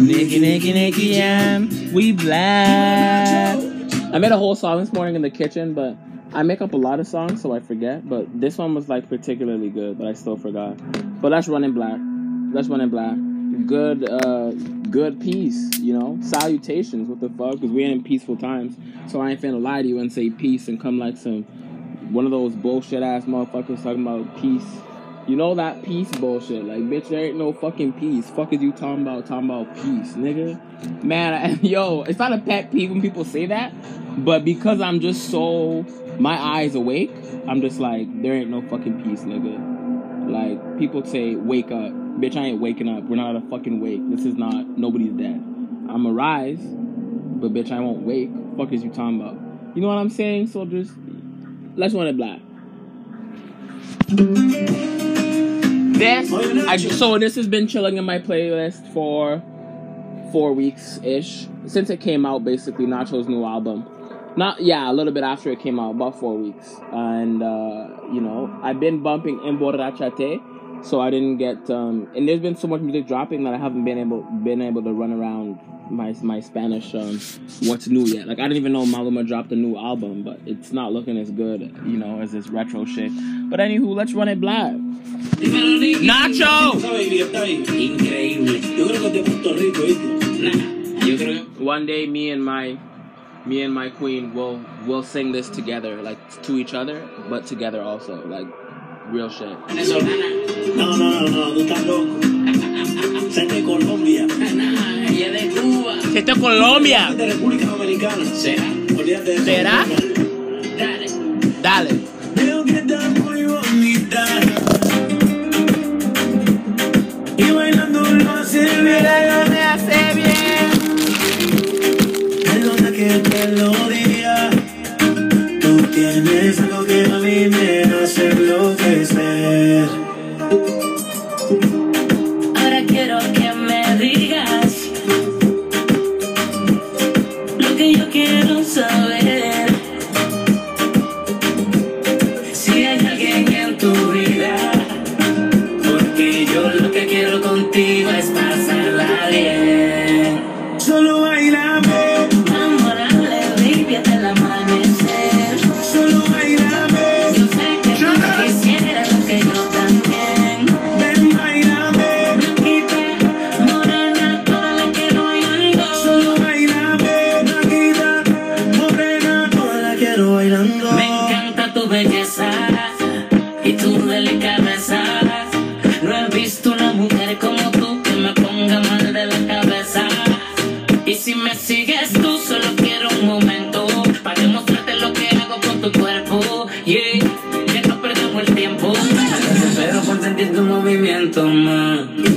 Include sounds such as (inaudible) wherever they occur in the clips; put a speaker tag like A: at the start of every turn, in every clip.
A: Nicky, Nicky, Nicky, yeah, we black. I made a whole song this morning in the kitchen, but I make up a lot of songs, so I forget. But this one was like particularly good, but I still forgot. But that's running black. That's running black. Good, uh, good peace. You know, salutations. What the fuck? Because we ain't in peaceful times. So I ain't finna lie to you and say peace and come like some one of those bullshit ass motherfuckers talking about peace. You know that peace bullshit. Like, bitch, there ain't no fucking peace. Fuck is you talking about? Talking about peace, nigga. Man, I, (laughs) yo, it's not a pet peeve when people say that, but because I'm just so my eyes awake, I'm just like, there ain't no fucking peace, nigga. Like, people say, wake up. Bitch, I ain't waking up. We're not a fucking wake. This is not, nobody's dead. I'm a rise, but bitch, I won't wake. Fuck is you talking about? You know what I'm saying? So just, let's run it black. This, I, so this has been chilling in my playlist for four weeks ish since it came out. Basically, Nacho's new album. Not yeah, a little bit after it came out, about four weeks. And uh, you know, I've been bumping Emborrachate, so I didn't get. Um, and there's been so much music dropping that I haven't been able been able to run around my my Spanish um, what's new yet. Like I didn't even know Maluma dropped a new album, but it's not looking as good, you know, as this retro shit. But anywho, let's run it black. Nacho. One day, me and my me and my queen will will sing this together, like to each other, but together also, like real shit.
B: No, no, no, no, tú estás loco. Sé de Colombia.
A: Esto es Colombia.
B: De República Dominicana.
C: ¿Será?
B: Olvídate de.
A: ¿Será?
C: Dale.
A: Dale.
B: Veo que estás muy bonita. Y bailando lo hace bien.
A: me hace bien.
B: Perdona que te lo diga. Tú tienes
C: movimiento, man.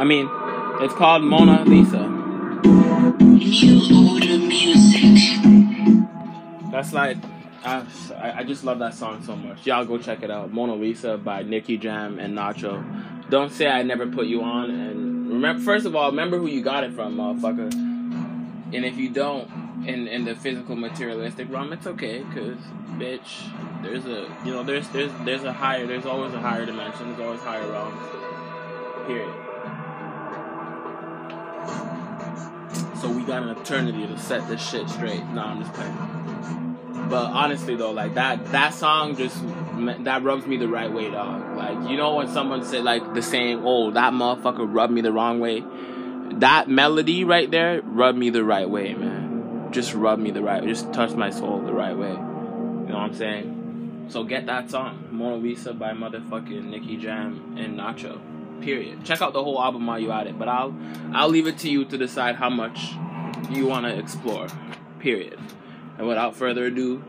A: I mean, it's called Mona Lisa.
C: New order music.
A: That's like, I, I just love that song so much. Y'all go check it out. Mona Lisa by Nicky Jam and Nacho. Don't say I never put you on. And remember, first of all, remember who you got it from, motherfucker. And if you don't, in in the physical materialistic realm, it's okay, cause bitch, there's a you know there's there's there's a higher there's always a higher dimension, there's always higher realms. Period. So we got an eternity to set this shit straight. Nah, I'm just playing. But honestly though, like that that song just that rubs me the right way, dog. Like you know when someone said like the saying, "Oh, that motherfucker rubbed me the wrong way." That melody right there rubbed me the right way, man. Just rubbed me the right, just touched my soul the right way. You know what I'm saying? So get that song, Mona Lisa by motherfucking Nicky Jam and Nacho. Period. Check out the whole album while you're at it, but I'll I'll leave it to you to decide how much you want to explore. Period. And without further ado,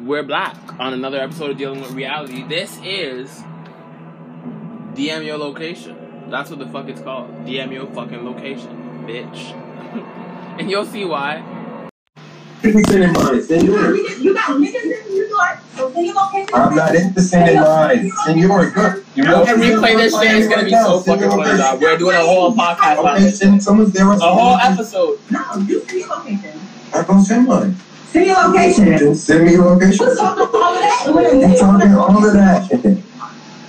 A: we're black on another episode of Dealing with Reality. This is DM your location. That's what the fuck it's called. DM your fucking location, bitch. (laughs) and you'll see why.
D: People sending mine. Send yours.
E: You got niggas in New York, so send your.
D: I'm not into sending mine. Send yours. Good. You
A: Yo, and replay this shit It's gonna be so fucking funny, dog. We're doing a whole podcast on
D: Okay,
A: this.
D: send someone there.
A: A whole episode.
E: No, you send your location.
D: I'm gonna send mine.
E: Send your location.
D: Send me your location.
E: What's talking all of that?
D: I'm talking all of that.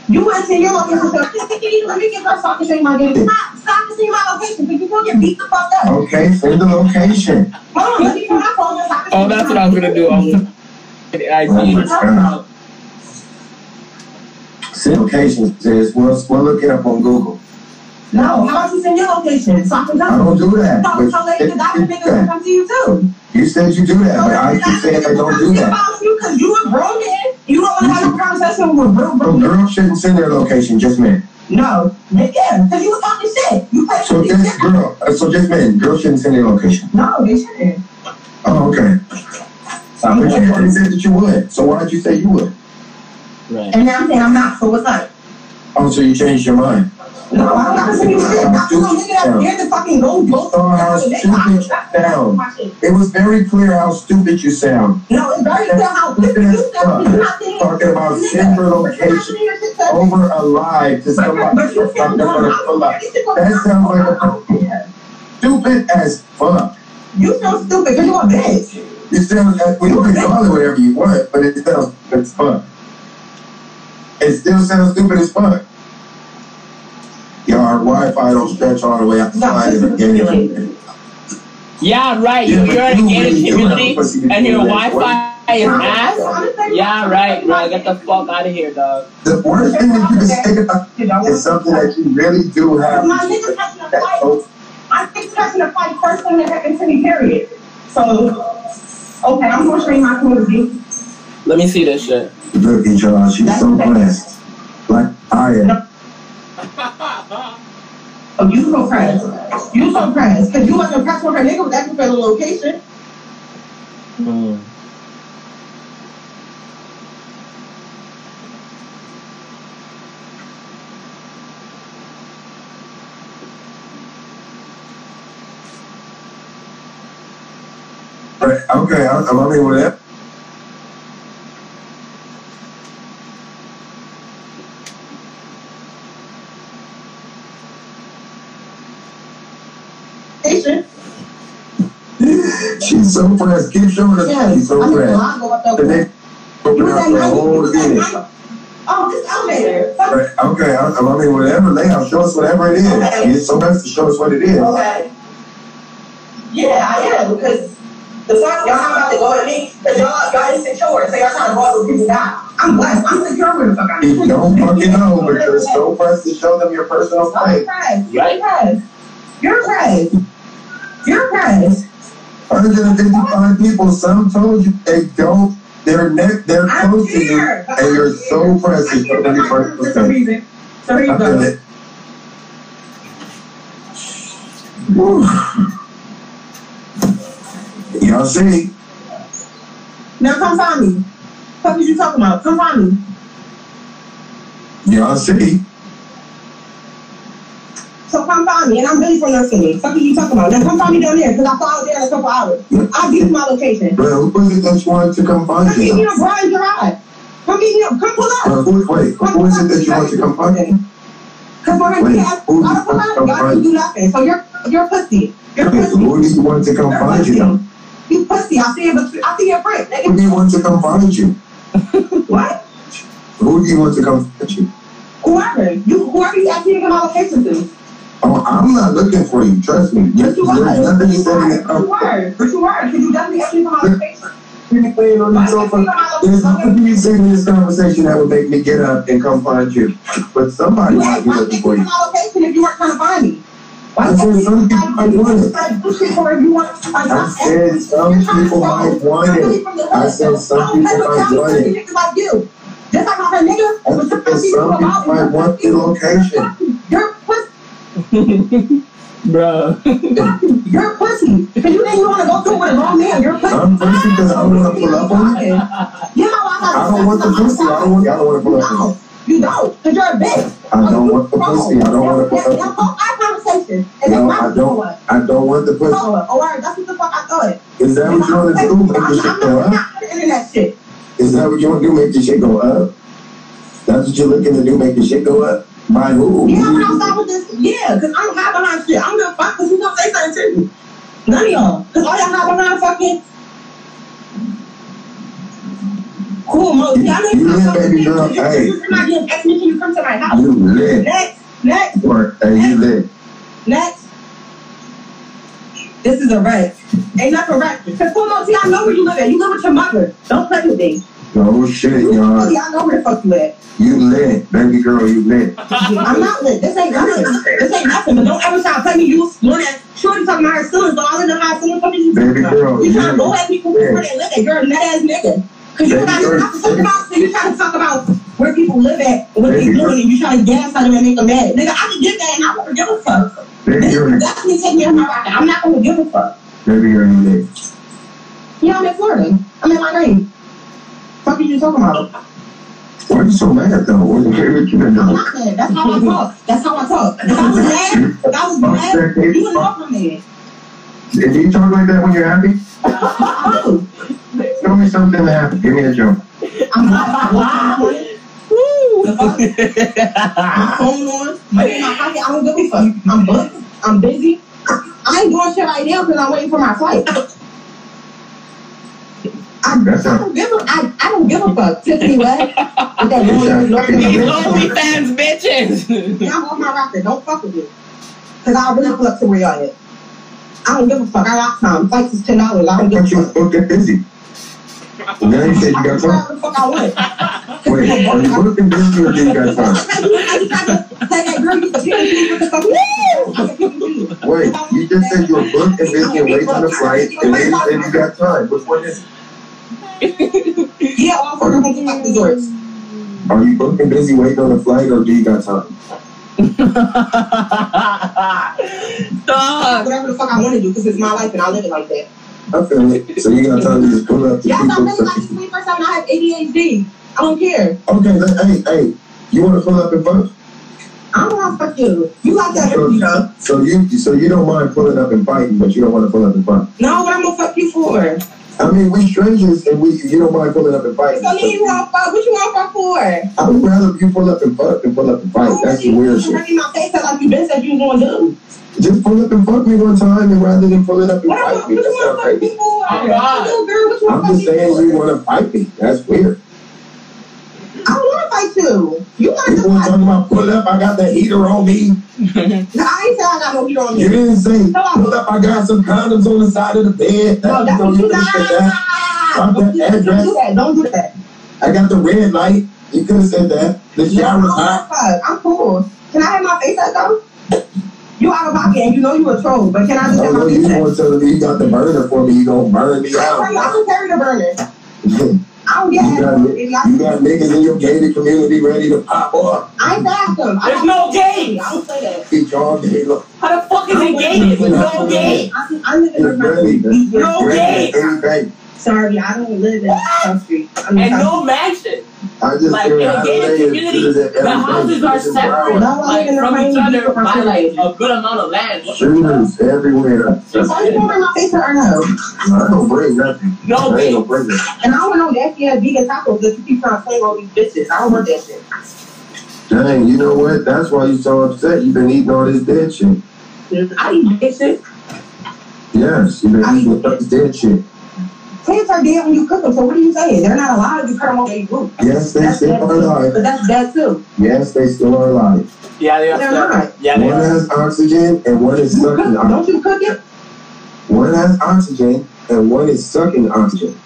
E: You want to send your location. So, let me get my stop and show you my game. Stop, stop and see my location. Because you're going to get beat the fuck up.
D: Okay, send the location.
E: Hold on, let me put my phone and stop
A: Oh, that's what I was gonna do. Um, I was
D: Oh my
A: IG.
D: God. Send location says we'll, we'll look it up on Google.
E: No, how about you send your location? So I can
D: I
E: come.
D: don't do that.
E: So,
D: But
E: so later, the doctor niggas will come to you too.
D: You said you do that, but I keep saying I don't do that.
E: You Because you a grown man. You don't want to have a conversation with real
D: So
E: grown men.
D: girls shouldn't send their location, just men.
E: No, nigga, because you was talking shit. You play
D: So
E: shit.
D: just girl, uh, so just men. Girls shouldn't send their location.
E: No, they shouldn't.
D: Oh, okay. But you already said that you would. So why did you say you would?
A: Right.
E: And now I'm saying I'm not. So what's up?
D: Oh, so you changed your mind.
E: No, I'm not gonna you. I'm gonna nigga that's scared to fucking go go.
D: Oh, how stupid sound. It was very clear how stupid you sound.
E: No, it's very clear how stupid you sound. You're not saying-
D: Talking about send location over a lie to somebody
E: But you
D: that's
E: feel
D: not
E: dumb.
D: gonna pull up. That sounds like a stupid as fuck.
E: You feel stupid because you're a bitch.
D: It sounds like well, you can call it whatever you want, but it sounds as fuck. It still sounds stupid as fuck. Your Wi-Fi don't stretch all the way out the
E: No,
D: side of the game.
A: Yeah, right. You, you're in a gated community and your Wi-Fi is ass. Yeah, right, right. Get the fuck out of here, dog.
D: The worst thing that you can say about
E: You know?
D: it is something that you really do have.
E: My nigga catching a fight.
D: so
E: I think catching a fight first thing that happened to me, period. So, okay, I'm gonna show you my community.
A: Let me see this shit.
D: Look at y'all, she's so blessed. Like I am. (laughs)
E: Oh, you so pressed. You so pressed. Because you wasn't pressed with her nigga was asking for the location.
A: Mm.
D: Okay, I'm, I mean, with that.
E: Location.
D: She's so pressed. Keep showing us.
E: Yes.
D: She's so
E: I mean,
D: pressed.
E: I up
D: The
E: there.
D: next open up
E: was
D: for a
E: at
D: whole
E: 90. You was at
D: again.
E: 90. Oh, this elevator. Fuck.
D: Right, okay, I, I mean, whatever layout, show us whatever it is.
E: Okay.
D: It's so best to show us what it is.
E: Okay. Yeah, I am because the fuck y'all not about to go at me because y'all y'all insecure, so y'all trying to go with people down. I'm blessed. I'm secure where the fuck I'm.
D: Don't (laughs) fucking know, but you're so pressed to show them your personal
E: I'm pressed. You're pressed. You're pressed. You're pressed.
D: 155 people, some told you they don't, they're ne- they're
E: I'm
D: close to you, and you're so pressed to show them your
E: For some
D: space.
E: So here
D: I
E: you go.
D: it. Y'all see,
E: Now come find me. What is you talking about? Come find me.
D: y'all see.
E: So come find me, and I'm really from City. What are you talking about? Now come find me down there, because I out there in a couple hours. I'll give you my location.
D: Well, who is it that you wanted to come find
E: Come get me
D: you?
E: on Brian Gerard. Come get me up. Come pull up.
D: Well, who, wait, who is it that you want to come find you?
E: Because we're
D: Wait,
E: gonna have,
D: who
E: I
D: you
E: don't
D: want to
E: y'all can do nothing. So you're you're pussy. You're
D: Okay,
E: pussy.
D: who do you want to come
E: You're
D: find you?
E: You pussy. I see it, but I see your friend.
D: Who do you want to come find you? (laughs)
E: what?
D: Who do you want to come find you?
E: Whoever. You, whoever you actually get my location to.
D: Oh, I'm not looking for you. Trust me.
E: Yes,
D: There's
E: you are.
D: nothing you
E: You
D: said in
E: You are. But you are. Because you definitely actually get my location.
D: You're playing on the sofa. There's nothing you say in this conversation that would make me get up and come find you. But somebody
E: You
D: might be looking for you.
E: location if you weren't trying to find me.
D: I said some people might want it.
E: Like, pushing for if you want to find
D: I said some people might want it. I said some people might want it.
E: Niggas like you. Just like my nigga.
D: I said some people might want the location. (laughs)
E: You're pussy.
A: Bro.
E: You're pussy. Because you think you want to go through with a wrong man. You're pussy.
D: I'm pussy because I don't want to pull up on you.
E: You know why
D: I don't want the pussy. I don't want. I don't want to pull up on you.
E: You don't. Because you're a bitch.
D: I don't want the pussy. I don't want to pull
E: Now,
D: up.
E: fuck our conversation. And
D: No, I don't. I don't want the pussy.
E: Oh, alright, that's what the fuck I thought.
D: Is that what you want to do? Make the shit go up?
E: not for the internet shit.
D: Is that what you want to do? Make the shit go up? That's what you're looking to do? Make the shit go up? By who?
E: Yeah, when I start with this, yeah, because I don't have behind shit. I'm gonna fuck because who's gonna say something to me? None of y'all. Because all y'all have behind fucking. Cool, Mo.
D: You-
E: Y'all
D: you lit, baby girl. Hey.
E: You're not getting text me till you come to my house.
D: You lit.
E: Next, next,
D: Or, hey, you lit.
E: next. This is a wreck. Ain't nothing a wreck. Because cool, Mo, see, I know where you live at. You live with your mother. Don't play with me.
D: No shit, y'all.
E: I know where the fuck you at.
D: You lit. Baby girl, you lit.
E: I'm not lit. This ain't nothing. This ain't nothing. But don't ever try to play me. You was that shorty talking about her feelings. So I don't know how feelings fucking you.
D: Baby girl,
E: You trying to go at people who live at. You're a nut ass nigga. Cause you got
D: girl,
E: to talk about. So you trying to talk about where people live at and what they doing, and you trying to gas on them and make them mad. Nigga, I can get that, and I won't give a fuck.
D: Baby girl,
E: definitely take me off my rocket. I'm not gonna give a fuck.
D: baby girl, you lit.
E: Know, I'm in Florida. I'm in my green. Fuck are you talking about?
D: Why are you so mad though? What what you been
E: I'm
D: doing?
E: not mad. That's how I talk. That's how I talk. If I was mad, if I was mad, you would know I'm mad.
D: Did you talk like that when you're happy?
E: I (laughs) do.
D: Tell me something happy. Give me a joke.
E: I'm not.
A: Woo.
E: My phone on, money in my pocket. I don't give a fuck. I'm booked. I'm busy. I ain't doing shit right now because I'm waiting for my flight. I, I don't give a I, I don't give a fuck. Tiffany West (laughs) with that long look in
A: These
E: the
A: OnlyFans bitches.
E: Yeah, I'm off my rocker. Don't fuck with me. Cause I'll really pull up to where y'all at. I don't give a fuck. I got time. Flights is ten dollars. I
D: I
E: don't give a fuck.
D: booked and busy. Now you said you
E: I
D: got
E: can do
D: time.
E: the fuck I want. (laughs)
D: Wait, are you booked and busy or do you got time?
E: I tried to say that girl, you can pick and choose what the fuck you I can pick and choose.
D: Wait, you just said you were booked and busy and waiting on the flight, and then you said you got time. Which one is it? (laughs)
E: Yeah, all for the fuck resorts.
D: Are you booked and busy waiting on the flight, or do you got time? (laughs)
A: Dog.
E: Whatever the fuck I want to do, because it's my life and I live it like that.
D: I feel it. So you got time to just pull up to
E: Yes, I'm living like this 21st time and I have ADHD. I don't care.
D: Okay, let, hey, hey, you want to pull up and fuck?
E: I don't want to fuck you. You like that energy, though.
D: So you, so you don't mind pulling up and fighting, but you don't want to pull up and fight.
E: No, what I'm gonna fuck you for?
D: I mean, we strangers, and we, you don't mind pulling up and fighting.
E: So you want to fuck? What you want to fuck for?
D: I would rather you pull up and fuck than pull up and fight. Oh, That's the weird
E: You
D: shit.
E: in my face like you been said you was gonna do.
D: Just pull up and fuck me one time, and rather than pulling up and
E: What, what,
D: fight me,
E: what
D: that
E: you want
D: sounds
E: to fuck
D: crazy.
E: me for?
A: Oh,
E: What you do, girl? What you want
D: I'm just saying
E: for?
D: you want to fight me. That's weird.
E: I to you. You want to fight?
D: talking about pull up? I got the heater on me. (laughs)
E: No, I ain't say I got no heat on me.
D: You didn't say pull up. I got some condoms on the side of the bed.
E: No, that's
D: you you
E: you
D: could said that. Drop
E: Don't do that. Don't do that.
D: I got the red light. You could have said that. The shower's hot.
E: Fuck, I'm cool. Can I have my face up though? You out of pocket and you know you a troll, but can I just
D: Oh,
E: have my
D: you
E: face up?
D: want to tell me you got the burner for me. You gonna burn me out.
E: I don't carry the burner. (laughs)
D: Oh, you
E: I don't get
D: got,
E: y'all-
D: you got niggas in your gated community ready to pop up.
E: I ain't fast them.
A: There's no gates.
E: I don't say that.
D: Eat y'all gay look.
A: How the fuck is it gated with no gate?
E: I, I live in
D: It's
E: the
D: ready.
A: No
D: Ready
A: gate.
E: Sorry, I don't live in the country. I'm in
A: And
E: the
A: no mansion.
D: I just
A: Like
D: figured
A: in
D: out
A: a gated
D: LA
A: community, the houses are
D: This
A: separate,
D: wild.
E: No, I
A: like
E: live in a
A: from each other by like a good amount of land. What the fuck?
D: Shooters everywhere.
E: country. Are you going my face or no?
D: I don't bring nothing.
A: No
D: I ain't
A: gate.
D: bring it.
E: And I don't know nasty ass vegan tacos that you keep trying to sling all these bitches. I don't want that shit.
D: Dang, you know what? That's why you so upset. You've been eating all this dead shit.
E: I eat bitches.
D: Yes, you've been eating all this dead shit.
E: Plants are dead when you cook them. So what are you saying? They're not alive. You cut them off their root.
D: Yes, they
E: That's
D: still are alive.
E: But that's dead too.
D: Yes, they still are alive.
A: Yeah, they are.
E: They're
A: still-
E: not.
A: Yeah, they
D: One
A: are.
D: has oxygen and one is
E: You
D: sucking
E: cook,
D: oxygen.
E: don't you cook it?
D: One has oxygen and one is sucking oxygen.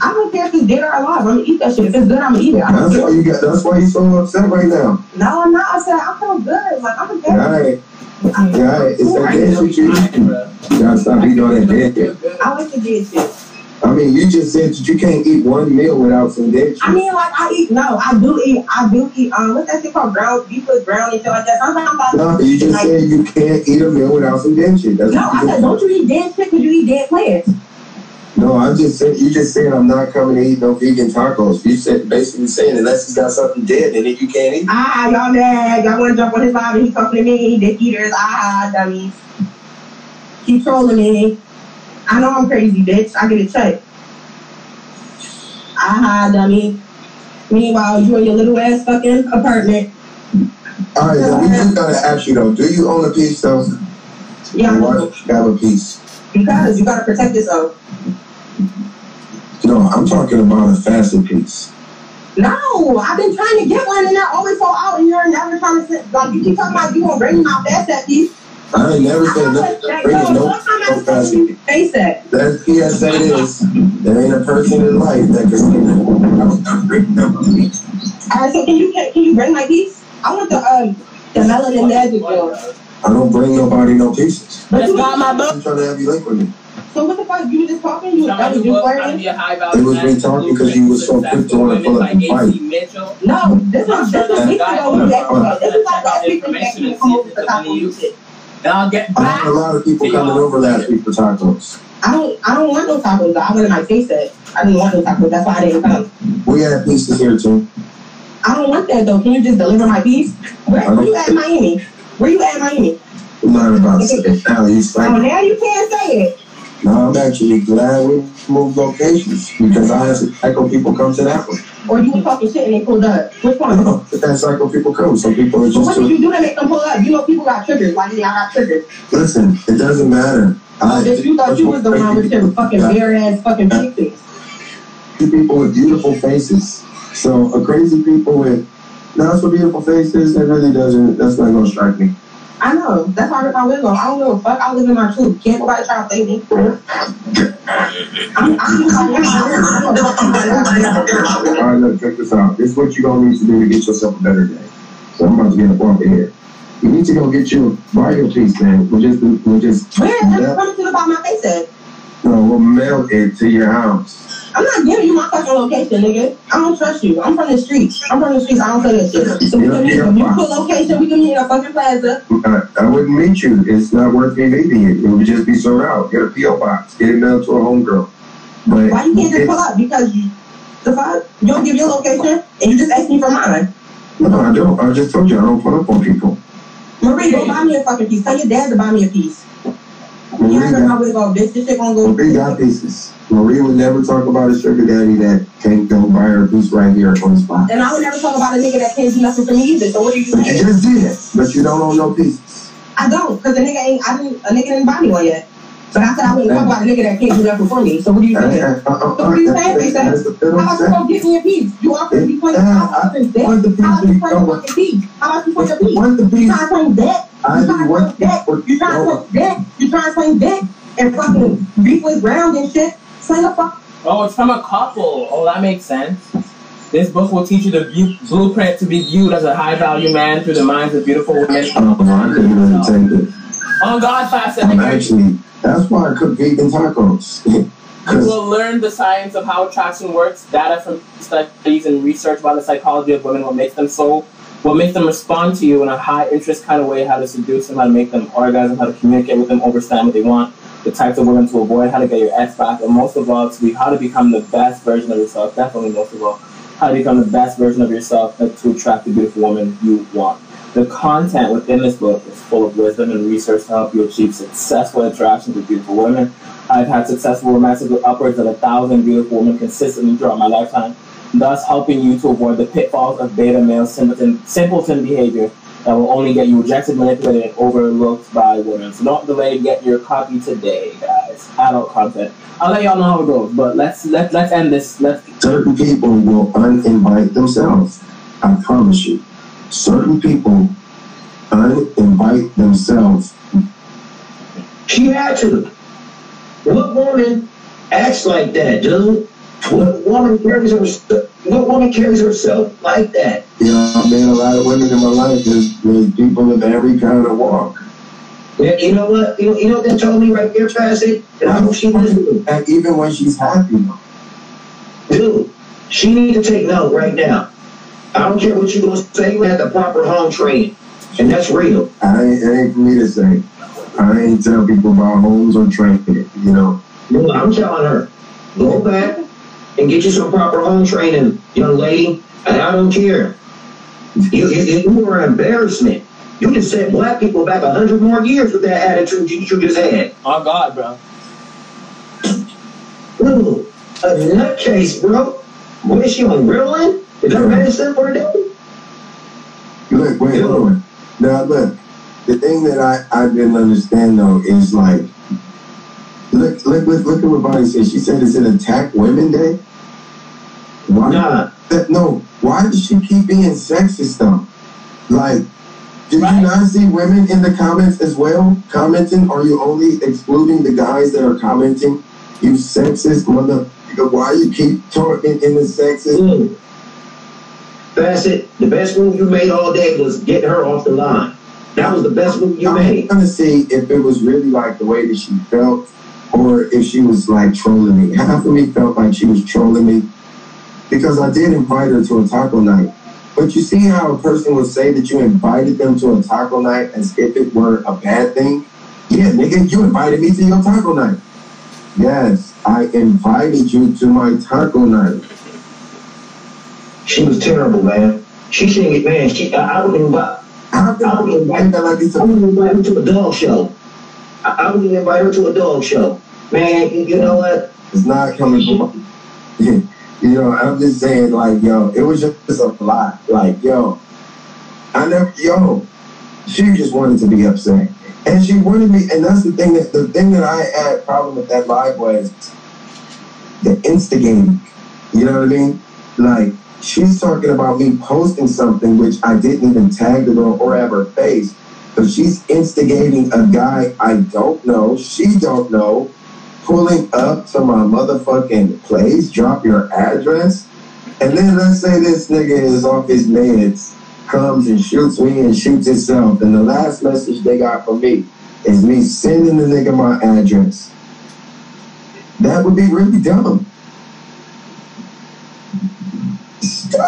E: I don't care if it's dead or alive. I'm gonna eat that shit. If it's good, I'm gonna eat it.
D: That's why you got. That's why you're so upset right now.
E: No, I'm not. I said I feel good. Like I'm a
D: Yeah, all right. Yeah, all right. It's that dead shit you eat. You gotta stop eating all that dead shit.
E: I like the dead shit.
D: I mean, you just said that you can't eat one meal without some dead
E: I mean, like I eat. No, I do eat. I do eat. Um, what's that shit called? Ground beef with ground and shit like that. Sometimes I.
D: No, you just
E: like,
D: said you can't eat a meal without some shit. That's
E: No, I
D: you
E: said don't you eat dead because you eat dead plants.
D: No, I just said you just said I'm not coming to eat no vegan tacos. You said basically saying unless he's got something dead in it, you can't eat.
E: Ah, y'all mad. Y'all want to jump on his vibe and he talking to me. Dick eaters. Ah, dummies. Keep trolling me. I know I'm crazy, bitch. I get it checked. Ah, dummy. Meanwhile, you in your little ass fucking apartment.
D: All right, we just gotta ask you though. Do you own a piece though?
E: Yeah,
D: Why don't you have a piece?
E: because you gotta protect yourself.
D: No, I'm talking about a facet piece.
E: No, I've been trying to get one and I always fall out and you're never trying to sit. Like, you keep talking about you gonna bring my fast piece.
D: I ain't never said
E: I
D: nothing.
E: was like,
D: Bringing
E: yo,
D: no,
E: one time I
D: no
E: was
D: facet
E: you, face that.
D: That PSA is there ain't a person in life that can say that. I was not bringing piece.
E: All right, so can you can, can you bring my piece? I want the um the melanin magic girl.
D: I don't bring nobody no pieces.
E: But
A: That's
E: you
A: not my book.
D: I'm trying to have you link with me.
E: So what the fuck? You were just talking? You that was
A: Somebody
E: you flirting?
A: how to be a high value
D: It was
A: man,
D: me talking 'cause you was so quick to wanna pull up and fight.
E: No, this
A: I'm
E: was
A: sure
E: this was
A: there's a
E: weeks
A: guy
E: ago.
A: on
E: We
A: the
E: asked about this. This is like last week when we
A: information
E: actually
A: and
E: come
A: see
E: over
A: if
E: to
A: it's
E: talk
A: any
E: to
A: use.
E: shit.
A: And I'll get
D: I had a lot of people coming over last week for tacos.
E: I don't I don't want no tacos. I wanted my face set. I didn't want no tacos. That's why I didn't come.
D: We had pieces here too.
E: I don't want that though. Can you just deliver my piece? Where, where you at in Miami? Where you at in Miami?
D: I'm not about to say it now. You
E: Oh, now you can't say it.
D: No. I'm actually glad we moved locations because I had some psycho people come to that one.
E: Or you were talking shit and they pulled up. Which one?
D: But that psycho people come. Some people are
E: So what
D: just
E: did you do to make them pull up? You know people got triggers. Why did y'all got triggers?
D: listen. It doesn't matter.
E: I, bitch, you thought you was the one with your fucking bare ass fucking pig face.
D: people with beautiful faces. So a crazy people with not so beautiful faces, that really doesn't. That's not gonna strike me.
E: I know. That's why I ripped my wig off. I don't give a fuck. I live in my truth. Can't nobody try to play me. I'm, (laughs) I'm,
D: All right, look, check this out. This is what you're gonna need to do to get yourself a better day. So I'm about to get off the here. You need to go get your bio piece, man. We'll just, we'll just,
E: Where? That's coming to the bottom of my face at.
D: no, we'll mail it to your house.
E: I'm not giving you my fucking location, nigga. I don't trust you. I'm from the streets. I'm from the streets. I don't say that shit. So we can meet. If you put location, we can meet in a fucking plaza.
D: I, I wouldn't meet you. It's not worth me meeting you. It would just be sold out. Get a PO box. Get it mailed to a homegirl. But
E: Why you can't just pull up? Because you, the fuck? You don't give your location and you just ask me for mine.
D: no, I don't. I just told you I don't put up on people.
E: Marie, go buy me a fucking piece. Tell your dad to buy me a piece.
D: Marie
E: You heard my
D: got,
E: wig off, bitch. This shit gonna go.
D: Marie got pieces. Marie would never talk about a sugar daddy that can't go buy her piece right here on the spot.
E: And I would never talk about a nigga that can't do nothing for me either. So what are you
D: But you just did. But you don't own no pieces.
E: I don't, cause a nigga ain't. I didn't. A nigga didn't buy me one yet. But I said I wouldn't talk about a nigga that can't do nothing for me. So what are you saying?
D: Uh, uh, uh,
E: So what are you saying, Lisa?
D: That's the
E: How about you go get me a piece? You offered me twenty
D: Yeah,
E: dollars.
D: I want the piece
E: How about
D: you
E: you for
D: don't
E: your fucking piece? How about you for your piece? You trying to claim debt? You trying to
D: want
E: claim debt? You trying to claim debt? You trying to claim debt? And fucking beef with ground and shit? Sling a fuck.
A: Oh, it's from a couple. Oh, that makes sense. This book will teach you the bu- blueprint to be viewed as a high value man through the minds of beautiful women.
D: Oh, I couldn't even take it.
A: On God, fast
D: I'm actually, that's why I cook vegan tacos. (laughs)
A: You will learn the science of how attraction works, data from studies and research about the psychology of women, what makes them so, what makes them respond to you in a high interest kind of way, how to seduce them, how to make them orgasm, how to communicate with them, understand what they want, the types of women to avoid, how to get your ex back, and most of all, to be how to become the best version of yourself. Definitely most of all, how to become the best version of yourself to attract the beautiful woman you want. The content within this book is full of wisdom and research to help you achieve successful interactions with beautiful women. I've had successful romances with upwards of a thousand beautiful women consistently throughout my lifetime, thus helping you to avoid the pitfalls of beta male simpleton, simpleton behavior that will only get you rejected, manipulated, and overlooked by women. So don't delay, get your copy today, guys. adult content. I'll let y'all know how it goes, but let's let let's end this. Let's
D: Certain people will uninvite themselves. I promise you. Certain people uh, uninvite themselves.
F: She had to. What woman acts like that, dude? What woman carries herself? What woman carries herself like that?
D: You know, I've met a lot of women in my life. There's people of every kind of walk.
F: Yeah, you know what? You know, you know what that told me right there, Facet? And I hope she listens.
D: And even when she's happy.
F: Dude, she need to take note right now. I don't care what you're gonna say, you have the proper home training. And that's real.
D: I ain't, it ain't for me to say. I ain't tell people about homes or training, you know.
F: No, I'm telling her, go back and get you some proper home training, young lady. And I don't care. You, you, you were an embarrassment. You just set black people back a hundred more years with that attitude you, you just had.
A: oh God, bro.
F: Ooh, a nutcase, bro. What is she on Ritalin? Is that medicine for a day?
D: Look, wait, hold on. Now, look, the thing that I, I didn't understand, though, is like, look, look, look, look at what Bonnie said. She said it's an Attack Women Day. Why?
F: Nah.
D: That, no, why does she keep being sexist, though? Like, did
A: Right.
D: you not see women in the comments as well commenting? Are you only excluding the guys that are commenting? You sexist mother. Why you keep talking in the sexist?
F: Mm. Bassett, the best move you made all day was get her off the line. That was the best move you made.
D: I'm trying to see if it was really like the way that she felt, or if she was like trolling me. Half of me felt like she was trolling me because I did invite her to a taco night. But you see how a person would say that you invited them to a taco night as if it were a bad thing? Yeah, nigga, you invited me to your taco night. Yes, I invited you to my taco night.
F: She was terrible, man. She shouldn't get man. She, I, would invite.
D: How can I invite her like this?
F: I would invite her to a dog show. I, I would invite her to a dog show. Man, you, you know what?
D: It's not coming from. (laughs) You know, I'm just saying, like, yo, it was just a lot. Like, yo, I never, yo, she just wanted to be upset, and she wanted me, and that's the thing that the thing that I had problem with that live was the instigating. You know what I mean? Like, she's talking about me posting something which I didn't even tag the girl or have her face, but she's instigating a guy I don't know, she don't know, pulling up to my motherfucking place, drop your address, and then let's say this nigga is off his meds, comes and shoots me and shoots himself, and the last message they got from me is me sending the nigga my address. That would be really dumb.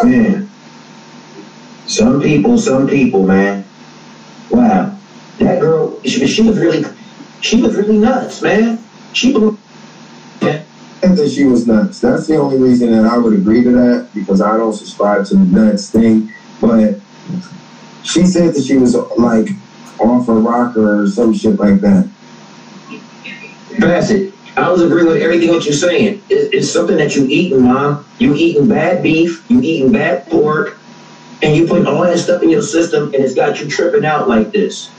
F: Man. Some people, some people, man. Wow. That girl, she, she was really, she was really nuts, man. She blew. Yeah.
D: think that she was nuts. That's the only reason that I would agree to that because I don't subscribe to the nuts thing. But she said that she was like off a rocker or some shit like that.
F: Bassett, I was agreeing with everything what you're saying. It, it's something that you eating, mom. You eating bad beef, you eating bad pork, and you putting all that stuff in your system, and it's got you tripping out like this.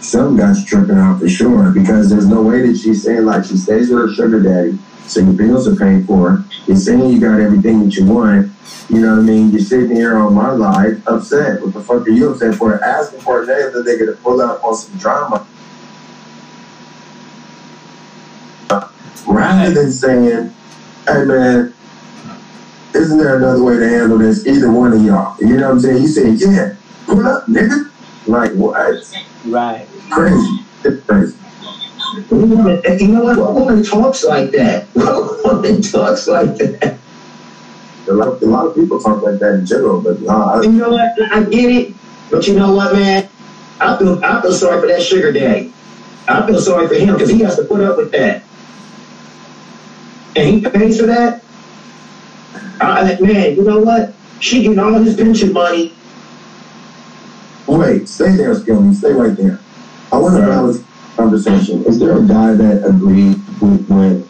D: Some got you tripping out for sure because there's no way that she's saying like she stays with her sugar daddy, so your bills are paid for. You're saying you got everything that you want. You know what I mean? You're sitting here on my live upset. What the fuck are you upset for? Asking for a name that they're gonna pull up on some drama. Rather than saying, hey man, isn't there another way to handle this? Either one of y'all. You know what I'm saying? You say, yeah, pull up, nigga. Like what?
A: Right.
D: Crazy. It's crazy.
F: Woman, you know what? What woman talks like that? (laughs) What woman talks like that?
D: A lot, a lot of people talk like that in general, but uh,
F: You know what? I get it, but you know what, man? I feel I feel sorry for that sugar daddy. I feel sorry for him because he has to put up with that, and he pays for that. I, man, you know what? She getting all his pension money.
D: wait, stay there, Skilly. Stay right there. I want to
F: Right.
D: balance conversation. Is there a guy that agreed with what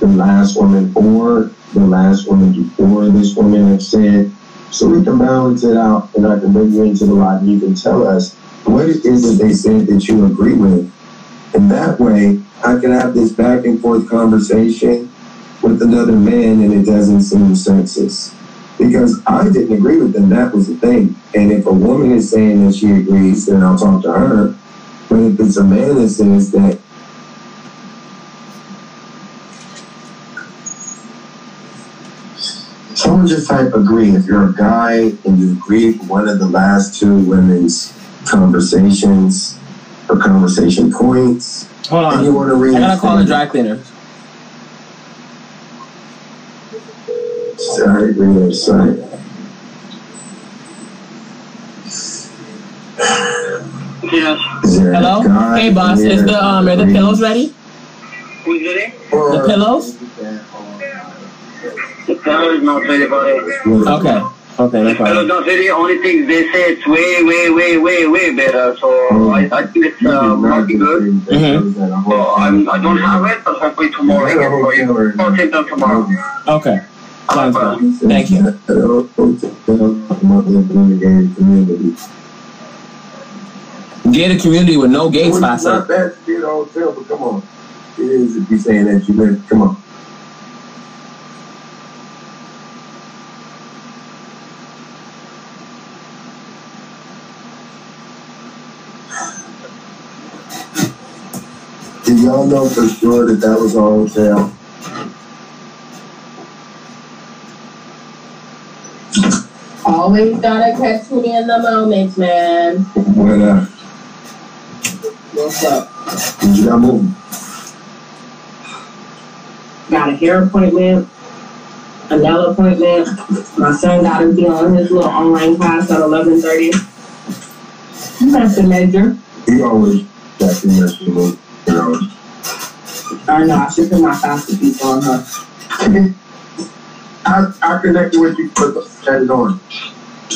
D: the last woman or the last woman before this woman have said? So we can balance it out and I can bring you into the light and you can tell us what it is that they said that you agree with And that way, I can have this back and forth conversation with another man and it doesn't seem sexist. Because I didn't agree with them, that was the thing. And if a woman is saying that she agrees, then I'll talk to her. But if it's a man that says that someone just type agree. If you're a guy and you agree with one of the last two women's conversations or conversation points,
A: Hold
D: and you
A: on.
D: want to read
A: I gotta call the dry cleaner.
D: I agree with that side.
C: Yes.
D: Is there a
A: Hello?
D: guy
A: Hey boss, is the um are the pillows ready?
C: Who's ready?
A: The pillows?
C: The pillows not ready for it.
A: Okay. Okay, no
C: The fellow is
A: problem.
C: not ready. Only thing they say it's way, way, way, way, way better. So I, I think it's uh, working good.
A: Mm-hmm.
C: So I'm, I don't have it, but hopefully tomorrow I get for you. Or same time tomorrow.
A: Okay. Sounds good. Thank you. Gated community with no gay
D: It's
A: spots.
D: not bad to be at a hotel, but come on. It is if you're saying that you live. Come on. Did y'all know for sure that that was a hotel?
G: Always gotta catch me in the moment, man.
D: What uh?
G: What's up?
D: Did you got moving?
G: Got a hair appointment, a nail appointment. My son got to be on his little online class at eleven thirty. Nothing major.
D: He always got the mess you know. You.
G: I know I should put my faster piece on her. (laughs)
D: I, I connected with you because I had it on.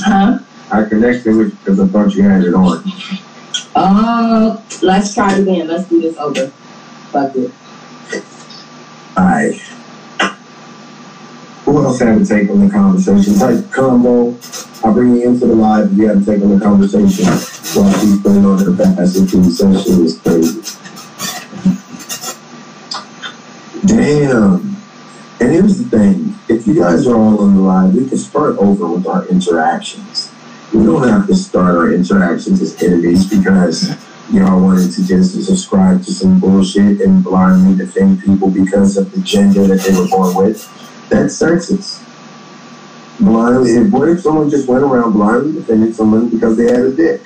G: Huh?
D: I connected with because I thought you had it on.
G: Uh, let's try it again. Let's do this over. Fuck it.
D: Alright. Who else had to take on the conversation? Type combo. I'll bring you into the live if you had to take on the conversation while she's putting on her basket to session is crazy. Damn. And here's the thing. If you guys are all on the live, we can start over with our interactions. We don't have to start our interactions as enemies because y'all wanted to just subscribe to some bullshit and blindly defend people because of the gender that they were born with. That's sexist. Blindly, if what if someone just went around blindly defending someone because they had a dick?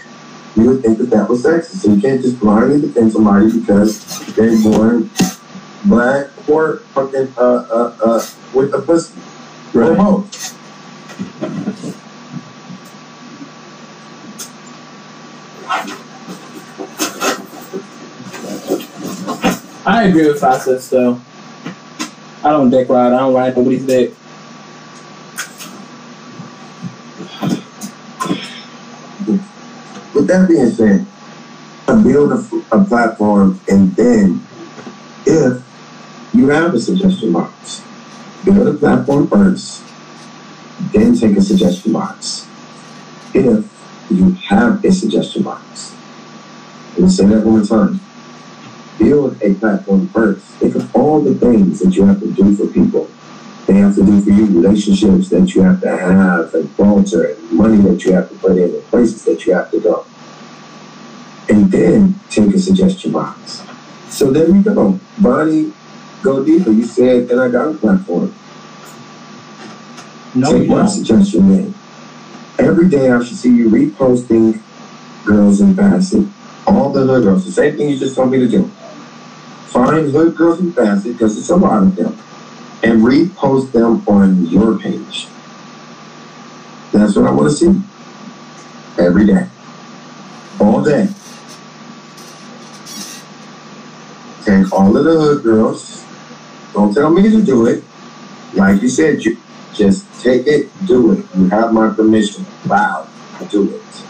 D: You would think that that was sexist. So you can't just blindly defend somebody because they're born black or fucking uh uh uh with a pussy. Or
A: Right.
D: both.
A: I agree with Fastest though. I don't dick ride. I don't ride nobody's dick.
D: With that being said, I build a, a platform and then if you have a suggestion box, build a platform first, then take a suggestion box. If you have a suggestion box, let me say that one time. Build a platform first. Think of all the things that you have to do for people. They have to do for you relationships that you have to have and falter and money that you have to put in and places that you have to go. And then take a suggestion box. So there we go. Bonnie, go deeper. You said, and I got a platform.
A: No,
D: Take my suggestion then. Every day I should see you reposting girls in Bassett. All the hood girls. The same thing you just told me to do. Find hood girls in Bassett, because it's a lot of them, and repost them on your page. That's what I want to see. Every day. All day. Take all of the hood girls. Don't tell me to do it. Like you said, you just take it, do it. You have my permission. Wow. Do it.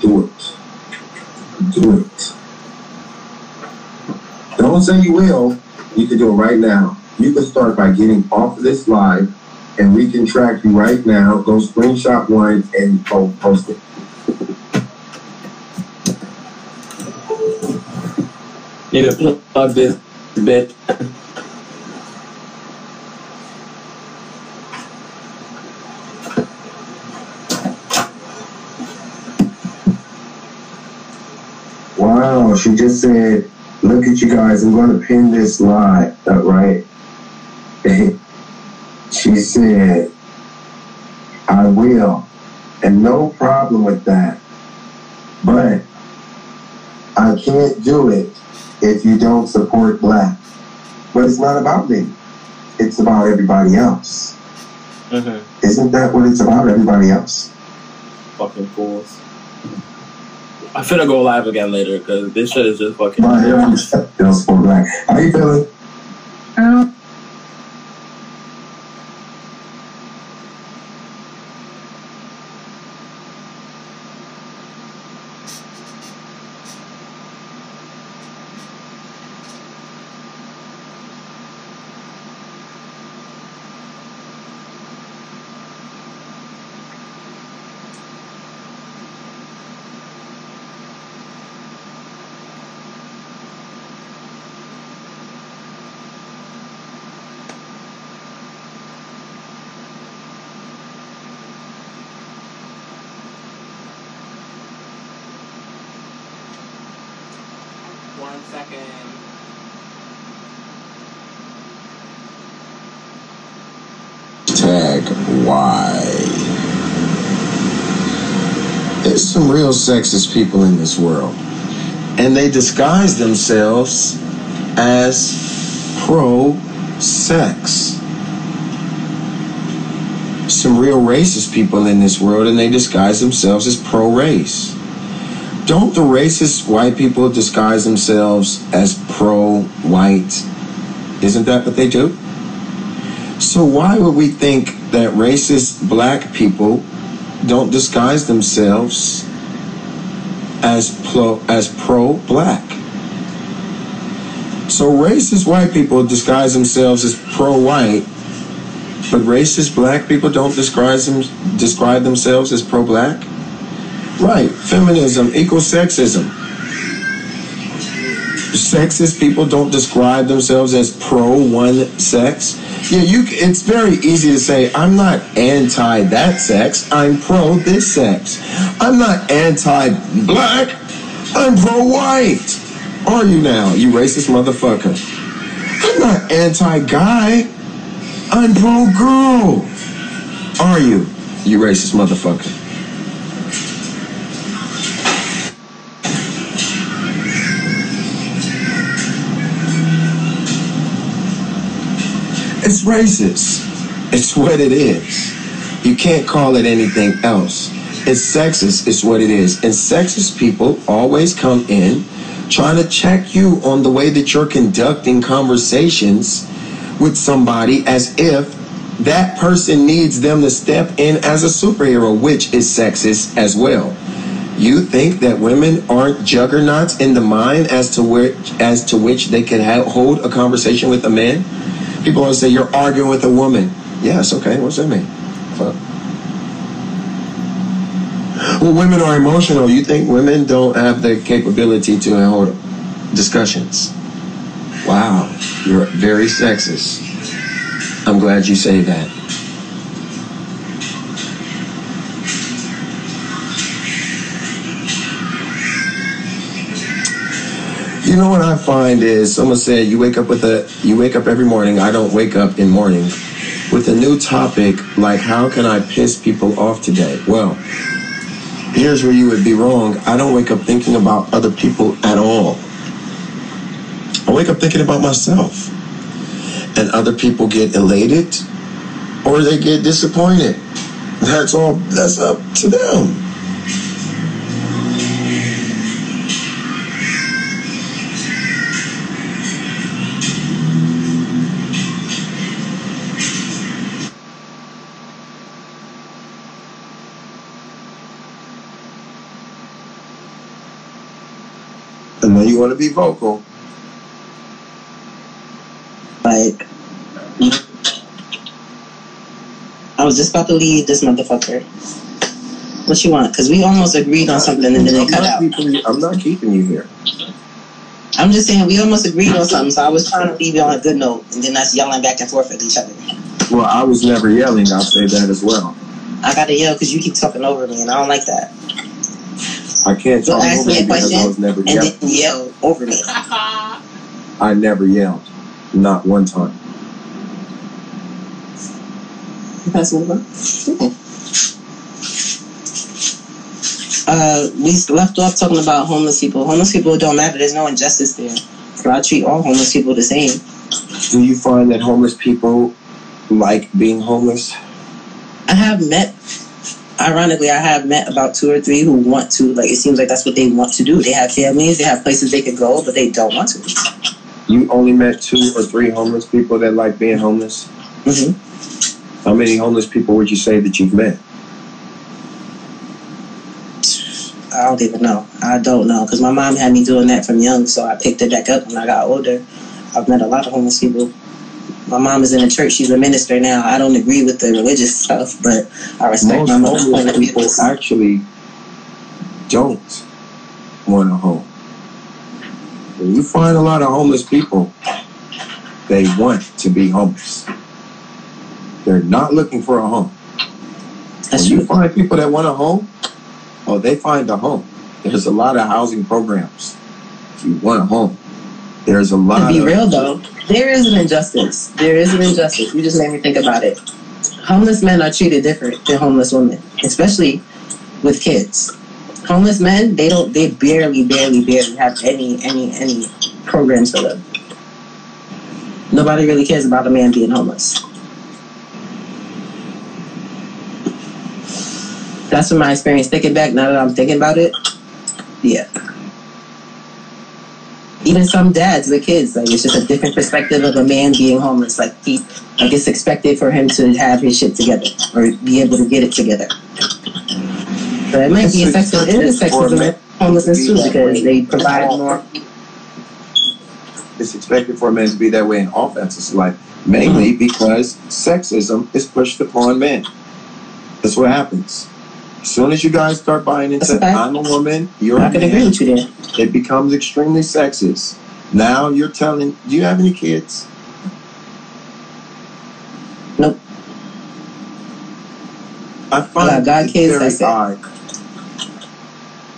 D: Do it. Do it. Don't say you will. You can do it right now. You can start by getting off of this live and we can track you right now. Go screenshot one and post it.
H: Need to plug this bit.
D: She just said, look at you guys, I'm going to pin this live, uh, right? (laughs) she said, I will, and no problem with that. But I can't do it if you don't support black. But it's not about me. It's about everybody else.
H: Mm-hmm.
D: Isn't that what it's about, everybody else?
H: Fucking fools. I'm finna go live again later because this shit is just fucking.
D: Everybody don't support black. How you feeling?
G: Um,
A: One second.
D: Tag Y. There's some real sexist people in this world. And they disguise themselves as pro sex. Some real racist people in this world, and they disguise themselves as pro race. Don't the racist white people disguise themselves as pro white? Isn't that what they do? So why would we think that racist black people don't disguise themselves as pro as pro black? So racist white people disguise themselves as pro white, but racist black people don't describe them describe themselves as pro black? Right, feminism equals sexism. Sexist people don't describe themselves as pro one sex. Yeah, you. It's very easy to say I'm not anti that sex. I'm pro this sex. I'm not anti black. I'm pro white. Are you now, you racist motherfucker? I'm not anti guy. I'm pro girl. Are you, you racist motherfucker? Racist. It's what it is. You can't call it anything else. It's sexist. It's what it is. And sexist people always come in trying to check you on the way that you're conducting conversations with somebody as if that person needs them to step in as a superhero, which is sexist as well. You think that women aren't juggernauts in the mind as to where as to which they can hold a conversation with a man? People always say you're arguing with a woman. Yes, okay. What's that mean? Well, women are emotional. You think women don't have the capability to hold discussions? Wow, you're very sexist. I'm glad you say that. You know what I find is someone said you wake up with a you wake up every morning. I don't wake up in morning with a new topic like how can I piss people off today? Well, here's where you would be wrong. I don't wake up thinking about other people at all. I wake up thinking about myself. And other people get elated or they get disappointed. That's all that's up to them. Want to be vocal.
E: Like, I was just about to leave this motherfucker. What you want? Because we almost agreed on something and then
D: I'm
E: it cut out.
D: you, I'm not keeping you here.
I: I'm just saying we almost agreed on something, so I was trying to leave you on a good note, and then us yelling back and forth at each other.
D: Well, I was never yelling. I'll say that as well.
I: I gotta yell because you keep talking over me, and I don't like that.
D: I can't
I: Don't ask
D: over
I: me a
D: you because I
I: question
D: was never
I: and
D: yelling.
I: then yell over me. (laughs)
D: I never yelled. Not one time.
I: You pass me the phone? Okay. Uh, we left off talking about homeless people. Homeless people don't matter. There's no injustice there. So I treat all homeless people the same.
D: Do you find that homeless people like being homeless?
I: I have met, ironically, I have met about two or three who want to. Like it seems like that's what they want to do. They have families, they have places they could go, but they don't want to.
D: You only met two or three homeless people that like being homeless?
I: hmm
D: How many homeless people would you say that you've met?
I: I don't even know. I don't know because my mom had me doing that from young, so I picked it back up when I got older. I've met a lot of homeless people. My mom is in the church. She's a minister now. I don't agree with the religious stuff, but I respect
D: Most
I: my point
D: homeless people actually don't want a home. When you find a lot of homeless people, they want to be homeless. They're not looking for a home.
I: That's
D: when you
I: true.
D: find people that want a home, oh, they find a home. There's a lot of housing programs. If you want a home, there's a lot
I: To be
D: of
I: real though, there is an injustice. There is an injustice. You just made me think about it. Homeless men are treated different than homeless women, especially with kids. Homeless men, they don't, they barely, barely, barely have any, any, any programs for them. Nobody really cares about a man being homeless. That's from my experience. Thinking back, now that I'm thinking about it, yeah. Even some dads with kids, like it's just a different perspective of a man being homeless. Like he, like it's expected for him to have his shit together or be able to get it together. But it might be
D: It's
I: effective. It is
D: a
I: in homelessness
D: to
I: too because they provide more.
D: it's expected for a man to be that way in all facets of life, mainly because sexism is pushed upon men. That's what happens. As soon as you guys start buying into
I: fact.
D: I'm a woman, you're
I: I
D: a
I: can agree
D: man,
I: with you there.
D: it becomes extremely sexist. Now you're telling, do you have any kids?
I: Nope.
D: I find
I: got
D: it
I: kids,
D: very
I: that's
D: odd.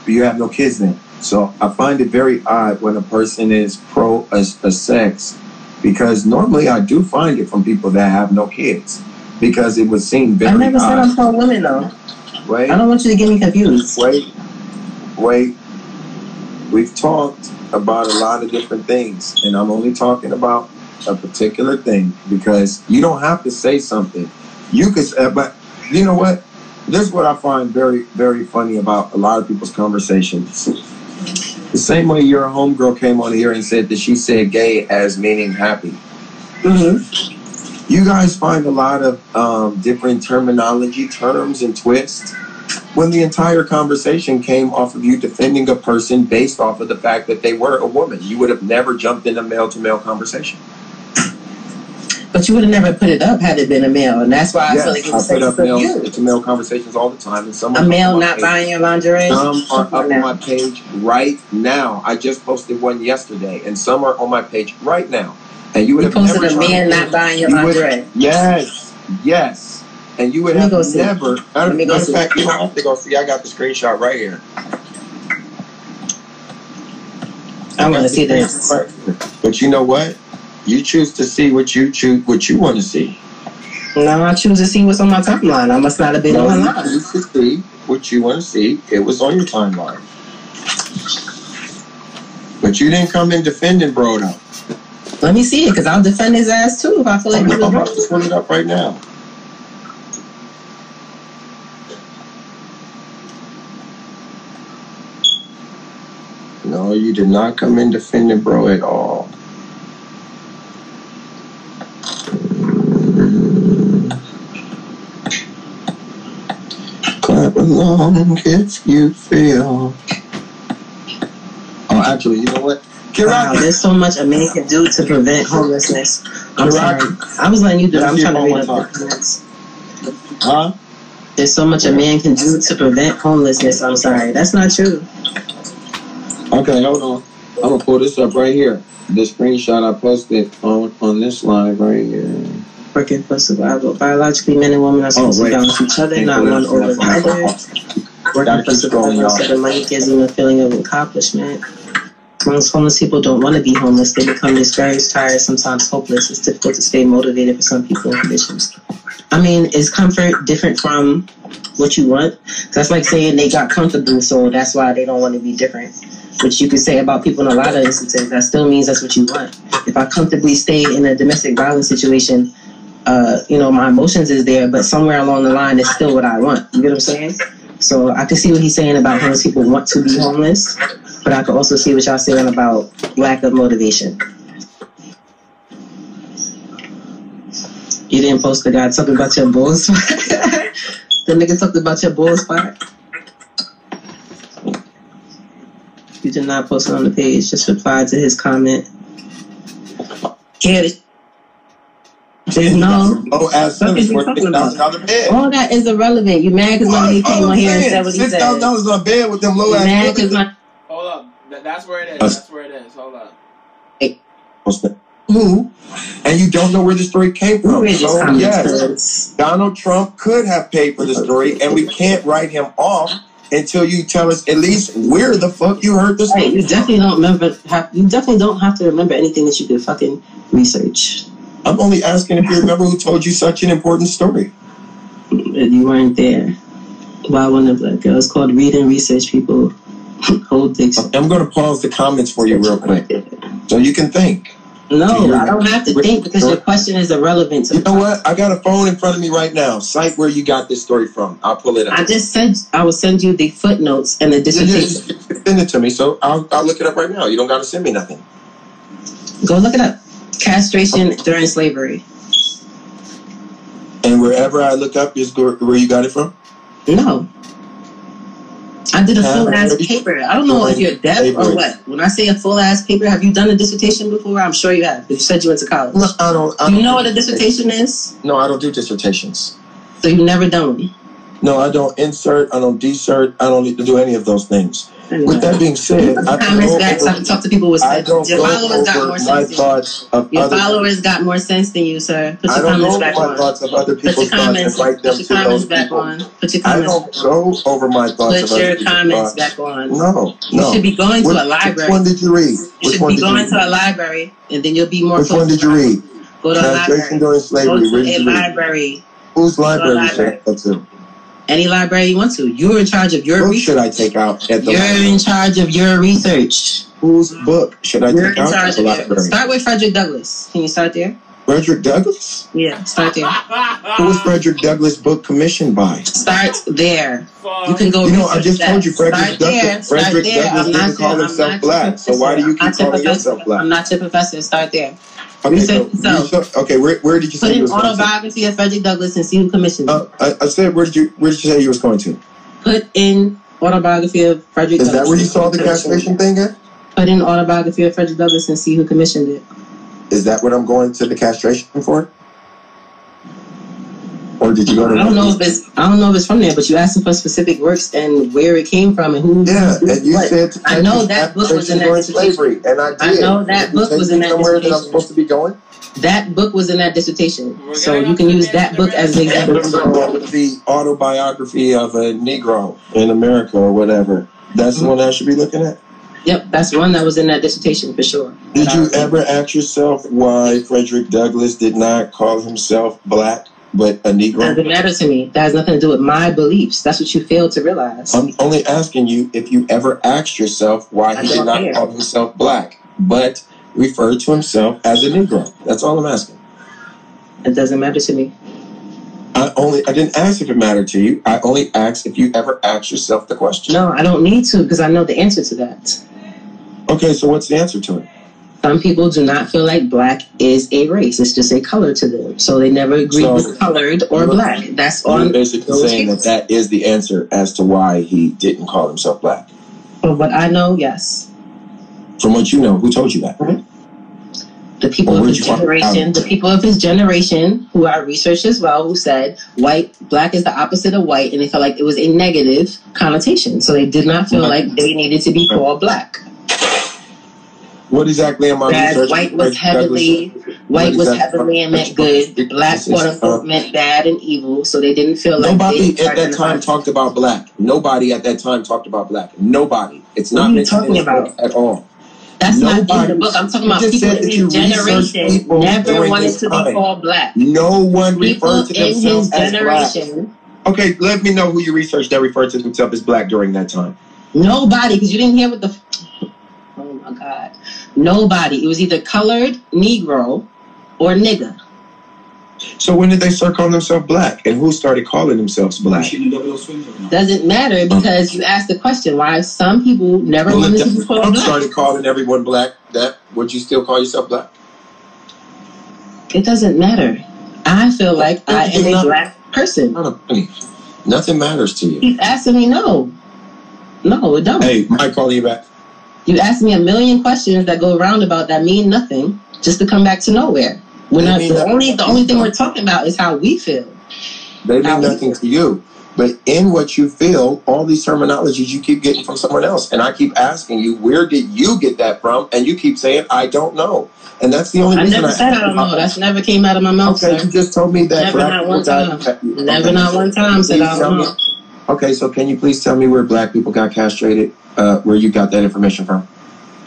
D: But you have no kids then. So I find it very odd when a person is pro a, a sex because normally I do find it from people that have no kids because it would seem very
I: I never said I'm pro women though.
D: Wait,
I: I don't want you to get me confused.
D: wait, wait. We've talked about a lot of different things, and I'm only talking about a particular thing because you don't have to say something. You could, uh, but you know what? This is what I find very, very funny about a lot of people's conversations. The same way your homegirl came on here and said that she said gay as meaning happy.
I: Mm-hmm.
D: You guys find a lot of um, different terminology, terms, and twists when the entire conversation came off of you defending a person based off of the fact that they were a woman. You would have never jumped in a male to male conversation.
I: But you would have never put it up had it been a male, and that's why I feel like it
D: I put up male to male conversations all the time, and some
I: A
D: are
I: male not
D: page.
I: buying your lingerie.
D: Some are up on
I: now.
D: my page right now. I just posted one yesterday, and some are on my page right now. And you would
I: You
D: have
I: posted
D: never
I: a man
D: tried-
I: not buying your
D: you
I: lingerie.
D: Yes, yes. And you would
I: Let me
D: have
I: go see.
D: never. Matter
I: Let me go
D: matter of
I: see.
D: fact, you don't have to go see. I got the screenshot right here.
I: I want to see this.
D: But you know what? You choose to see what you choose, what you want to see.
I: No, I choose to see what's on my timeline. I must not have been
D: No, you
I: online.
D: choose to see what you want to see. It was on your timeline. But you didn't come in defending Brodo.
I: Let me see it, because I'll defend his ass too if I feel like
D: I'm
I: he was
D: about
I: wrong.
D: to pull it up right now. No, you did not come in defending bro at all. Clap along if you feel. Oh, actually, you know what?
I: Wow, there's so much a man can do to prevent homelessness. I'm sorry. I was letting you do it. I'm trying to read up the comments.
D: huh?
I: There's so much a man can do to prevent homelessness. I'm sorry. That's not true.
D: Okay, hold on.
J: I'm gonna pull this up right here. The screenshot I posted on on this live right here.
I: Working for survival. Biologically, men and women are oh, supposed
J: Oh,
I: to balance each other,
J: Can't
I: one over the other. Working for survival instead of money gives them a feeling of accomplishment. Most homeless people don't want to be homeless. They become discouraged, tired, sometimes hopeless. It's difficult to stay motivated for some people in conditions. I mean, is comfort different from what you want? That's like saying they got comfortable, so that's why they don't want to be different. Which you could say about people in a lot of instances. That still means that's what you want. If I comfortably stay in a domestic violence situation, uh, you know, my emotions is there, but somewhere along the line, it's still what I want. You get what I'm saying? So I can see what he's saying about homeless people want to be homeless, but I can also see what y'all saying about lack of motivation. You didn't post the guy talking about your bull spot. (laughs) the nigga talked about your bull spot. You did not post it on the page. Just reply to his comment. Get it. No.
D: Oh, ass
I: What is
D: sentence
I: he
D: for
I: talking
D: six thousand dollar bed.
I: All that is irrelevant. You mad because my nigga came on here and said what he
D: Six
I: said.
D: thousand dollars on a bed with them low ass
I: mad because my
A: Hold That's where it is. That's where it is. Hold up.
D: Who? And you don't know where the story came from. So yes. Donald Trump could have paid for the story, and we can't write him off until you tell us at least where the fuck you heard the
I: Hey,
D: story.
I: you definitely don't remember. Have, you definitely don't have to remember anything that you could fucking research.
D: I'm only asking if you remember who told you such an important story.
I: Mm, you weren't there. Why one of the girls called read and research people
D: I'm going to pause the comments for you real quick, so you can think.
I: No, I don't have to think because your question is irrelevant to
D: You know what? I got a phone in front of me right now. Cite where you got this story from. I'll pull it up.
I: I just said I will send you the footnotes and the
D: Yeah,
I: dissertation.
D: Send it to me, so I'll, I'll look it up right now. You don't got to send me nothing.
I: Go look it up. Castration during slavery.
D: And wherever I look up, is where you got it from.
I: No. I did a full ass paper. I don't know if you're deaf or what. When I say a full ass paper, have you done a dissertation before? I'm sure you have. You said you went to college.
D: No, I don't. I
I: Do you
D: don't
I: know what a dissertation is?
D: No, I don't do dissertations.
I: So you've never done one.
D: No, I don't insert. I don't desert. I don't need to do any of those things. With that being said, I
I: comments back
D: go
I: can
D: over,
I: talk to people with sense. Your followers got more sense than you.
D: of
I: Your followers got more sense than you, sir. Put your comments back on.
D: thoughts of other
I: Put your
D: people's thoughts and
I: comments.
D: them
I: Put your comments back
D: people.
I: on. Put your comments.
D: I don't go over my thoughts
I: Put
D: of other
I: your comments back on.
D: No,
I: You
D: no.
I: should be going to a
D: which one did you read?
I: You
D: Which
I: should
D: one
I: be
D: you
I: going to a library, and then you'll be more.
D: Which one did you read?
I: Go to a library. Go to a
D: you
I: library.
D: Whose library
I: Any library you want to. You're in charge of your
D: Book
I: research.
D: should I take out at the
I: You're
D: library?
I: in charge of your research.
D: Whose book should I
I: You're
D: take out at the library?
I: Start with Frederick Douglass. Can you start there?
D: Frederick Douglass?
I: Yeah, start there.
D: Who was Frederick Douglass book commissioned by?
I: Start there. You can go.
D: You know, I just
I: that.
D: told you Frederick. Douglass. Frederick. Douglass didn't call himself black. So why do you keep calling
I: your
D: yourself black?
I: I'm not your professor. Start there.
D: Okay,
I: Research
D: so,
I: yourself.
D: you so- okay, where, where did you
I: Put
D: say you
I: in
D: was going to?
I: autobiography of Frederick Douglass and see who commissioned it.
D: Uh, I, I said, where did you where did you say you was going to?
I: Put in autobiography of Frederick
D: Is
I: Douglass.
D: that where you saw the castration thing at?
I: Put in autobiography of Frederick Douglass and see who commissioned it.
D: Is that what I'm going to the castration for? Or did you go to?
I: I don't know if it's I don't know if it's from there, but you asked him for specific works and where it came from and who.
D: Yeah,
I: who-
D: and you
I: what.
D: said to
I: I know that book was in that dissertation.
D: slavery, and I
I: I
D: did.
I: know that
D: Did you
I: book was in that
D: somewhere that I'm supposed to be going.
I: That book was in that dissertation,
A: We're
I: so you can use that book as an example.
D: the autobiography of a Negro in America or whatever. That's the mm-hmm. one I should be looking at.
I: Yep, that's one that was in that dissertation for sure.
D: Did you ever ask yourself why Frederick Douglass did not call himself black but a Negro?
I: Doesn't matter to me. That has nothing to do with my beliefs. That's what you fail to realize.
D: I'm only asking you if you ever asked yourself why
I: I
D: he did not
I: care.
D: call himself black, but referred to himself as a Negro. That's all I'm asking.
I: It doesn't matter to me.
D: I only I didn't ask if it mattered to you. I only asked if you ever asked yourself the question.
I: No, I don't need to because I know the answer to that.
D: Okay, so what's the answer to it?
I: Some people do not feel like black is a race. It's just a color to them. So they never agree
D: So-
I: with colored or
D: You're-
I: black. That's
D: You're
I: on
D: basically saying that that is the answer as to why he didn't call himself black.
I: From what I know, yes.
D: From what you know, who told you that?
I: The people
D: Well,
I: of his generation, the people of his generation who I researched as well, who said white, black is the opposite of white, and they felt like it was a negative connotation. So they did not feel like they needed to be called black.
D: What exactly am I
I: that
D: researching?
I: white was heavily white
D: What
I: was
D: exactly-
I: heavily and meant good, black quote unquote meant bad and evil, so they didn't feel like
D: Nobody at that time talked about black. Nobody at that time talked about black. Nobody. It's
I: What
D: not
I: are you talking about?
D: at all.
I: That's not in the book. I'm talking about people in his generation
D: people
I: never wanted to be called black.
D: No one
I: People
D: referred to
I: in his
D: themselves as black.
I: generation,
D: Okay, let me know who you researched that referred to themselves as black during that time.
I: nobody, because you didn't hear what the. Oh my God, nobody. It was either colored, Negro, or nigga.
D: So when did they start calling themselves black? And who started calling themselves black?
I: Doesn't matter um, because you asked the question why some people never
D: Well,
I: wanted
D: if
I: to be called
D: Trump
I: black.
D: started calling everyone black, that would you still call yourself black?
I: It doesn't matter. I feel like I am
D: does
I: a
D: not-
I: black person.
D: Nothing matters to you.
I: Keep asking me no. No, it don't.
D: Hey, Mike calling you back.
I: You ask me a million questions that go roundabout that mean nothing just to come back to nowhere. We're not the only the only thing we're talking about is how we feel.
D: They mean nothing to you. But in what you feel, all these terminologies you keep getting from someone else. And I keep asking you, where did you get that from? And you keep saying, I don't know. And that's the only
I: I
D: reason
I: never said I don't know. That's never came out of my mouth,
D: Okay,
I: sir.
D: you just told me that
I: Never not one
D: got-
I: time.
D: Okay,
I: not one time said I don't
D: me-
I: know.
D: Okay, so can you please tell me where black people got castrated? Uh, where you got that information from?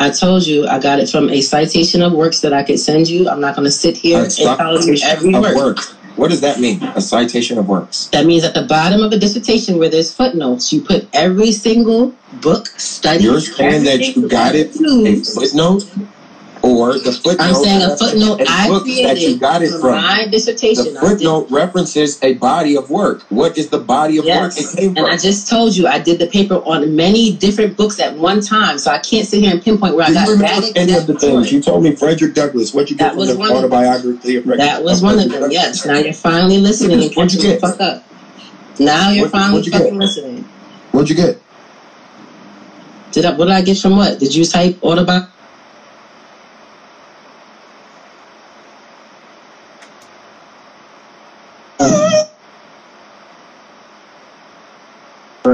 I: I told you I got it from a citation of works that I could send you. I'm not going to sit here and tell you every
D: of
I: word.
D: works. What does that mean? A citation of works.
I: That means at the bottom of a dissertation where there's footnotes, you put every single book study.
D: You're saying that you got it a footnote, or the footnote.
I: I'm saying a footnote I
D: that
I: created
D: got it from.
I: my dissertation. I did-
D: footnote references a body of work. What is the body of work
I: Yes,
D: came
I: and
D: from?
I: I just told you I did the paper on many different books at one time, so I can't sit here and pinpoint where I
D: Do
I: got
D: you remember
I: that
D: any of the things you told me? Frederick Douglass. What you get
I: That
D: from the
I: one of them.
D: autobiography of Frederick?
I: That was one of them. Yes. Now you're finally listening and catching the
D: get?
I: fuck up. Now you're
D: What-
I: finally
D: you get?
I: fucking listening.
D: What'd you get?
I: Did I? What did I get from what? Did you type autobiography?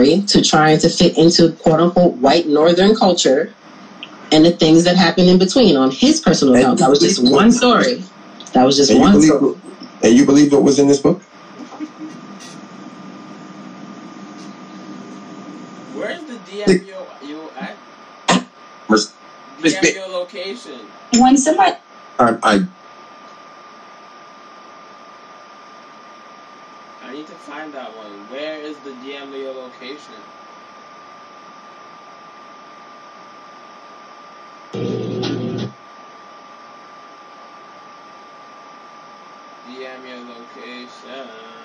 I: To trying to fit into quote unquote white northern culture and the things that happened in between on his personal
D: And
I: account. That was just one story. That was just
D: And you
I: one
D: believe,
I: story.
D: and you believe what was in this book?
A: Where's the DMU you at?
D: Miss- Miss
A: DM
D: Bit-
A: your location.
G: When somebody
D: I, I
A: I need to find that one. The DM your location? DM your location.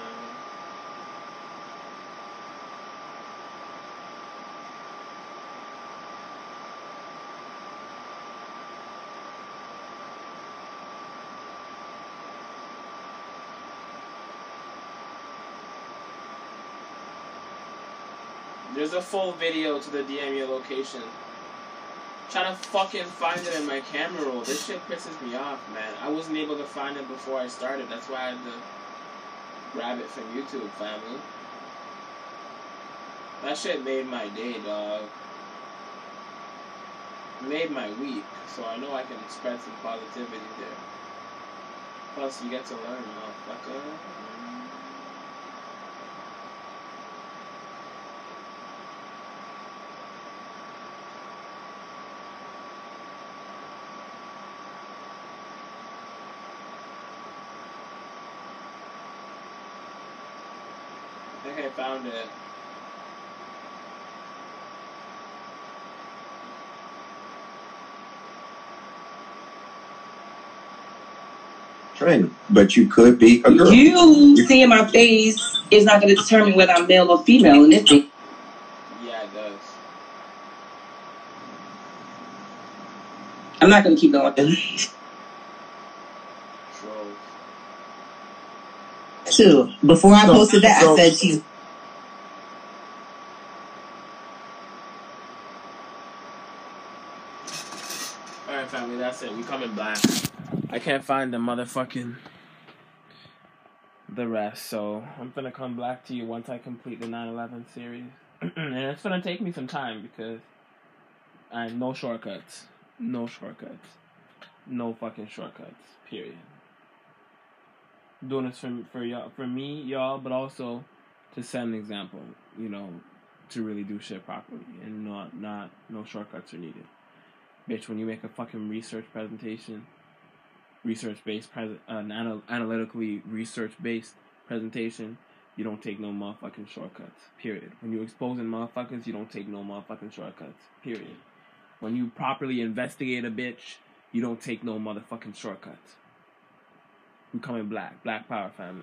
A: A full video to the DM your location. Trying to fucking find it in my camera roll. This shit pisses me off, man. I wasn't able to find it before I started. That's why I had to grab it from YouTube, family. That shit made my day, dog. Made my week, so I know I can spread some positivity there. Plus, you get to learn, motherfucker. I think I found it.
D: trend, but you could be a girl.
G: you seeing my face is not going to determine whether I'm male or female in this thing.
A: Yeah, it does.
G: I'm not going to keep going.
I: Too. Before I
D: So-
I: posted that,
D: so-
I: I said to you,
A: Alright, family, that's it. We coming back. I can't find the motherfucking the rest, so I'm gonna come back to you once I complete the 9/11 series, (clears throat) and it's gonna take me some time because I no shortcuts. No shortcuts. No fucking shortcuts. Period. Doing this for for y'all, for me, y'all, but also to set an example. You know, to really do shit properly and not not no shortcuts are needed. Bitch, when you make a fucking research presentation, research based pres an anal- analytically research based presentation, you don't take no motherfucking shortcuts. Period. When you're exposing motherfuckers, you don't take no motherfucking shortcuts. Period. When you properly investigate a bitch, you don't take no motherfucking shortcuts. We coming black, black power family.